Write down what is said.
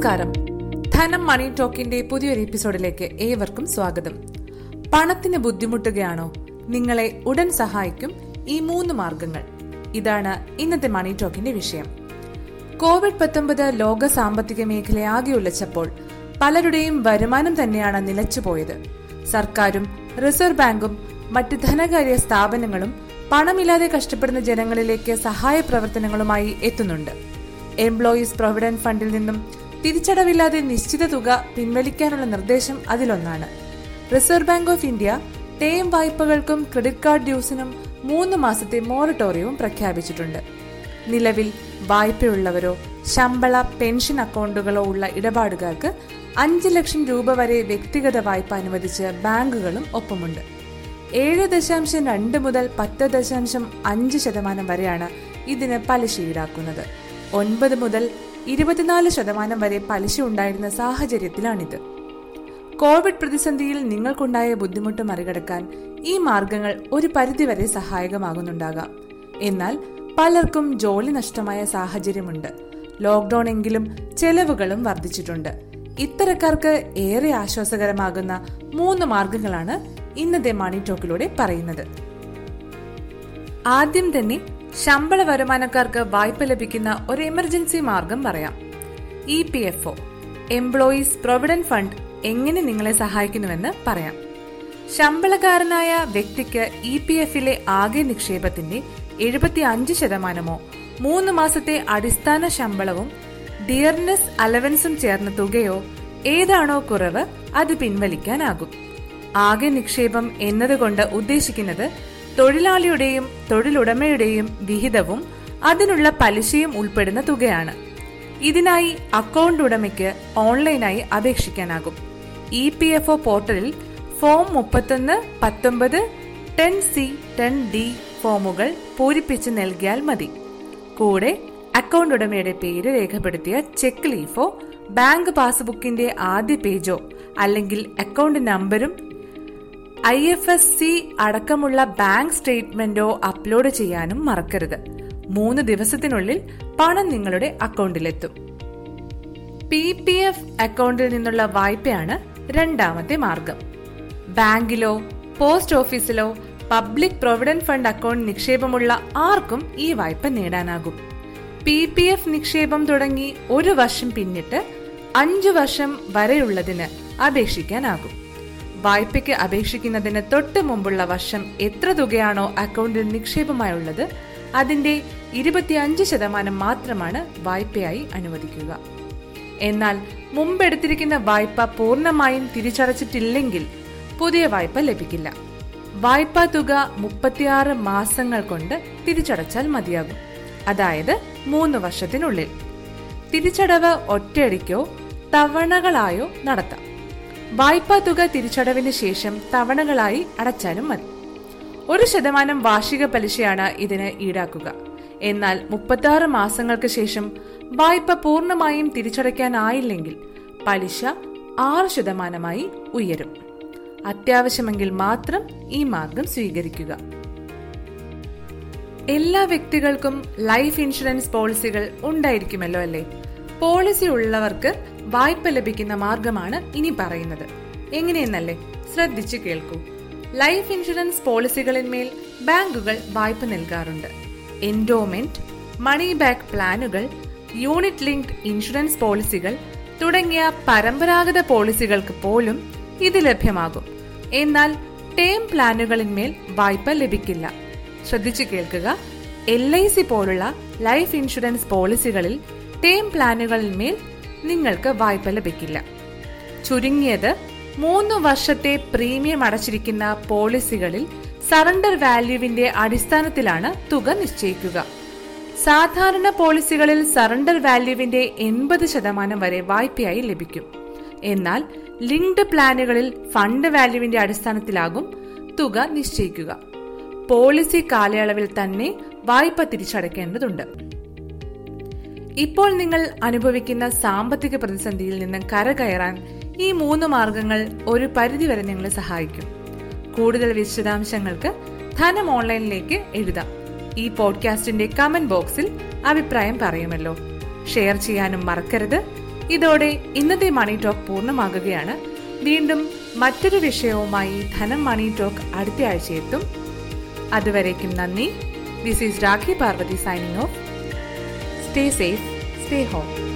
നമസ്കാരം. ധനം മണി ടോക്കിന്റെ പുതിയൊരു എപ്പിസോഡിലേക്ക് ഏവർക്കും സ്വാഗതം. പണത്തിന് ബുദ്ധിമുട്ടുകയാണോ? നിങ്ങളെ ഉടൻ സഹായിക്കും ഈ മൂന്ന് മാർഗങ്ങൾ. ഇതാണ് ഇന്നത്തെ മണി ടോക്കിന്റെ വിഷയം. കോവിഡ് പത്തൊമ്പത് ലോക സാമ്പത്തിക മേഖലയെ ആകെ ഉലച്ചപ്പോൾ പലരുടെയും വരുമാനം തന്നെയാണ് നിലച്ചുപോയത് സർക്കാരും റിസർവ് ബാങ്കും മറ്റ് ധനകാര്യ സ്ഥാപനങ്ങളും പണമില്ലാതെ കഷ്ടപ്പെടുന്ന ജനങ്ങളിലേക്ക് സഹായ പ്രവർത്തനങ്ങളുമായി എത്തുന്നുണ്ട്. എംപ്ലോയീസ് പ്രൊവിഡന്റ് ഫണ്ടിൽ നിന്നും തിരിച്ചടവില്ലാതെ നിശ്ചിത തുക പിൻവലിക്കാനുള്ള നിർദ്ദേശം അതിലൊന്നാണ്. Reserve Bank of India term വായ്പകൾക്കും credit card ഡ്യൂസിനും മൂന്ന് മാസത്തെ മോറട്ടോറിയവും പ്രഖ്യാപിച്ചിട്ടുണ്ട്. നിലവിൽ വായ്പയുള്ളവരോ ശമ്പള പെൻഷൻ അക്കൗണ്ടുകളോ ഉള്ള ഇടപാടുകാർക്ക് അഞ്ച് ലക്ഷം രൂപ വരെ വ്യക്തിഗത വായ്പ അനുവദിച്ച് ബാങ്കുകളും ഒപ്പമുണ്ട്. ഏഴ് ദശാംശം രണ്ട് മുതൽ പത്ത് ദശാംശം അഞ്ച് ശതമാനം വരെയാണ് ഇതിന് പലിശ ഈടാക്കുന്നത്. ഒൻപത് മുതൽ ഇരുപത്തിനാല് ശതമാനം വരെ പലിശ ഉണ്ടായിരുന്ന സാഹചര്യത്തിലാണിത്. കോവിഡ് പ്രതിസന്ധിയിൽ നിങ്ങൾക്കുണ്ടായ ബുദ്ധിമുട്ട് മറികടക്കാൻ ഈ മാർഗങ്ങൾ ഒരു പരിധിവരെ സഹായകമാകുന്നുണ്ടാകാം. എന്നാൽ പലർക്കും ജോലി നഷ്ടമായ സാഹചര്യമുണ്ട്. ലോക്ക്ഡൌൺ എങ്കിലും ചെലവുകളും വർദ്ധിച്ചിട്ടുണ്ട്. ഇത്തരക്കാർക്ക് ഏറെ ആശ്വാസകരമാകുന്ന മൂന്ന് മാർഗങ്ങളാണ് ഇന്നത്തെ മണി ടോക്കിലൂടെ പറയുന്നത്. ആദ്യം തന്നെ ശമ്പള വരുമാനക്കാർക്ക് വായ്പ ലഭിക്കുന്ന ഒരു എമർജൻസി മാർഗം പറയാം. E P F O employees provident fund എങ്ങനെ നിങ്ങളെ സഹായിക്കുന്നുവെന്ന് പറയാം. ശമ്പളക്കാരനായ വ്യക്തിക്ക് ഇ പി എഫിലെ ആകെ നിക്ഷേപത്തിന്റെ എഴുപത്തി അഞ്ച് ശതമാനമോ മൂന്ന് മാസത്തെ അടിസ്ഥാന ശമ്പളവും ഡിയർനെസ് അലവൻസും ചേർന്ന തുകയോ ഏതാണോ കുറവ് അത് പിൻവലിക്കാനാകും. ആകെ നിക്ഷേപം എന്നതുകൊണ്ട് ഉദ്ദേശിക്കുന്നത് തൊഴിലാളിയുടെയും തൊഴിലുടമയുടെയും വിഹിതവും അതിനുള്ള പലിശയും ഉൾപ്പെടുന്ന തുകയാണ്. ഇതിനായി അക്കൗണ്ട് ഉടമയ്ക്ക് ഓൺലൈനായി അപേക്ഷിക്കാനാകും. ഇ പി എഫ് ഒ പോർട്ടലിൽ ഫോം മുപ്പത്തൊന്ന് പത്തൊമ്പത് ടെൻ സി ടെൻ ഡി ഫോമുകൾ പൂരിപ്പിച്ച് നൽകിയാൽ മതി. കൂടെ അക്കൗണ്ട് ഉടമയുടെ പേര് രേഖപ്പെടുത്തിയ ചെക്ക് ലീഫോ ബാങ്ക് പാസ്ബുക്കിന്റെ ആദ്യ പേജോ അല്ലെങ്കിൽ അക്കൗണ്ട് നമ്പരും ഐ എഫ് എസ് സി അടക്കമുള്ള ബാങ്ക് സ്റ്റേറ്റ്മെന്റോ അപ്ലോഡ് ചെയ്യാനും മറക്കരുത്. മൂന്ന് ദിവസത്തിനുള്ളിൽ പണം നിങ്ങളുടെ അക്കൗണ്ടിലെത്തും. പി പി എഫ് അക്കൗണ്ടിൽ നിന്നുള്ള വായ്പയാണ് രണ്ടാമത്തെ മാർഗം. ബാങ്കിലോ പോസ്റ്റ് ഓഫീസിലോ പബ്ലിക് പ്രൊവിഡന്റ് ഫണ്ട് അക്കൗണ്ട് നിക്ഷേപമുള്ള ആർക്കും ഈ വായ്പ നേടാനാകും. പി പി എഫ് നിക്ഷേപം തുടങ്ങി ഒരു വർഷം പിന്നിട്ട് അഞ്ചു വർഷം വരെയുള്ളതിന് അപേക്ഷിക്കാനാകും. വായ്പയ്ക്ക് അപേക്ഷിക്കുന്നതിന് തൊട്ട് മുമ്പുള്ള വർഷം എത്ര തുകയാണോ അക്കൗണ്ടിൽ നിക്ഷേപമായുള്ളത് അതിന്റെ ഇരുപത്തിയഞ്ച് ശതമാനം മാത്രമാണ് വായ്പയായി അനുവദിക്കുക. എന്നാൽ മുമ്പെടുത്തിരിക്കുന്ന വായ്പ പൂർണമായും തിരിച്ചടച്ചിട്ടില്ലെങ്കിൽ പുതിയ വായ്പ ലഭിക്കില്ല. വായ്പാ തുക മുപ്പത്തിയാറ് മാസങ്ങൾ കൊണ്ട് തിരിച്ചടച്ചാൽ മതിയാകും. അതായത് മൂന്ന് വർഷത്തിനുള്ളിൽ. തിരിച്ചടവ് ഒറ്റയടിക്കോ തവണകളായോ നടത്താം. വായ്പാ തുക തിരിച്ചടവിന് ശേഷം തവണകളായി അടച്ചാലും മതി. ഒരു ശതമാനം വാർഷിക പലിശയാണ് ഇതിന് ഈടാക്കുക. എന്നാൽ മുപ്പത്തി മാസങ്ങൾക്ക് ശേഷം വായ്പ പൂർണമായും തിരിച്ചടയ്ക്കാനായില്ലെങ്കിൽ പലിശ ആറ് ശതമാനമായി ഉയരും. അത്യാവശ്യമെങ്കിൽ മാത്രം ഈ മാർഗം സ്വീകരിക്കുക. എല്ലാ വ്യക്തികൾക്കും ലൈഫ് ഇൻഷുറൻസ് പോളിസികൾ ഉണ്ടായിരിക്കുമല്ലോ അല്ലേ? പോളിസി ഉള്ളവർക്ക് വായ്പ ലഭിക്കുന്ന മാർഗമാണ് ഇനി പറയുന്നത്. എങ്ങനെയെന്നല്ലേ? ശ്രദ്ധിച്ചു കേൾക്കൂ. ലൈഫ് ഇൻഷുറൻസ് പോളിസികളിന്മേൽ ബാങ്കുകൾ വായ്പ നൽകാറുണ്ട്. എൻഡോമെന്റ് മണി ബാക്ക് പ്ലാനുകൾ യൂണിറ്റ് ലിങ്ക്ഡ് ഇൻഷുറൻസ് പോളിസികൾ തുടങ്ങിയ പരമ്പരാഗത പോളിസികൾക്ക് പോലും ഇത് ലഭ്യമാകും. എന്നാൽ ടേം പ്ലാനുകളിന്മേൽ വായ്പ ലഭിക്കില്ല. ശ്രദ്ധിച്ചു കേൾക്കുക. എൽ ഐ സി പോലുള്ള ലൈഫ് ഇൻഷുറൻസ് പോളിസികളിൽ ടേം പ്ലാനുകളിന്മേൽ നിങ്ങൾക്ക് വായ്പ ലഭിക്കില്ല. ചുരുങ്ങിയത് മൂന്ന് വർഷത്തെ പ്രീമിയം അടച്ചിരിക്കുന്ന പോളിസികളിൽ സറണ്ടർ വാല്യൂവിന്റെ അടിസ്ഥാനത്തിലാണ് തുക നിശ്ചയിക്കുക. സാധാരണ പോളിസികളിൽ സറണ്ടർ വാല്യൂവിന്റെ എൺപത് ശതമാനം വരെ വായ്പയായി ലഭിക്കും. എന്നാൽ ലിങ്ക്ഡ് പ്ലാനുകളിൽ ഫണ്ട് വാല്യൂവിന്റെ അടിസ്ഥാനത്തിലാകും തുക നിശ്ചയിക്കുക. പോളിസി കാലയളവിൽ തന്നെ വായ്പ തിരിച്ചടയ്ക്കേണ്ടതുണ്ട്. ഇപ്പോൾ നിങ്ങൾ അനുഭവിക്കുന്ന സാമ്പത്തിക പ്രതിസന്ധിയിൽ നിന്ന് കരകയറാൻ ഈ മൂന്ന് മാർഗങ്ങൾ ഒരു പരിധിവരെ നിങ്ങളെ സഹായിക്കും. കൂടുതൽ വിശദാംശങ്ങൾക്ക് ധനം ഓൺലൈനിലേക്ക് എഴുതാം. ഈ പോഡ്കാസ്റ്റിന്റെ കമന്റ് ബോക്സിൽ അഭിപ്രായം പറയുമല്ലോ. ഷെയർ ചെയ്യാനും മറക്കരുത്. ഇതോടെ ഇന്നത്തെ മണി ടോക്ക് പൂർണമാകുകയാണ്. വീണ്ടും മറ്റൊരു വിഷയവുമായി ധനം മണി ടോക്ക് അടുത്ത ആഴ്ച എത്തും അതുവരേക്കും നന്ദി. This is Rakhi Parvathy signing off Stay safe, stay home.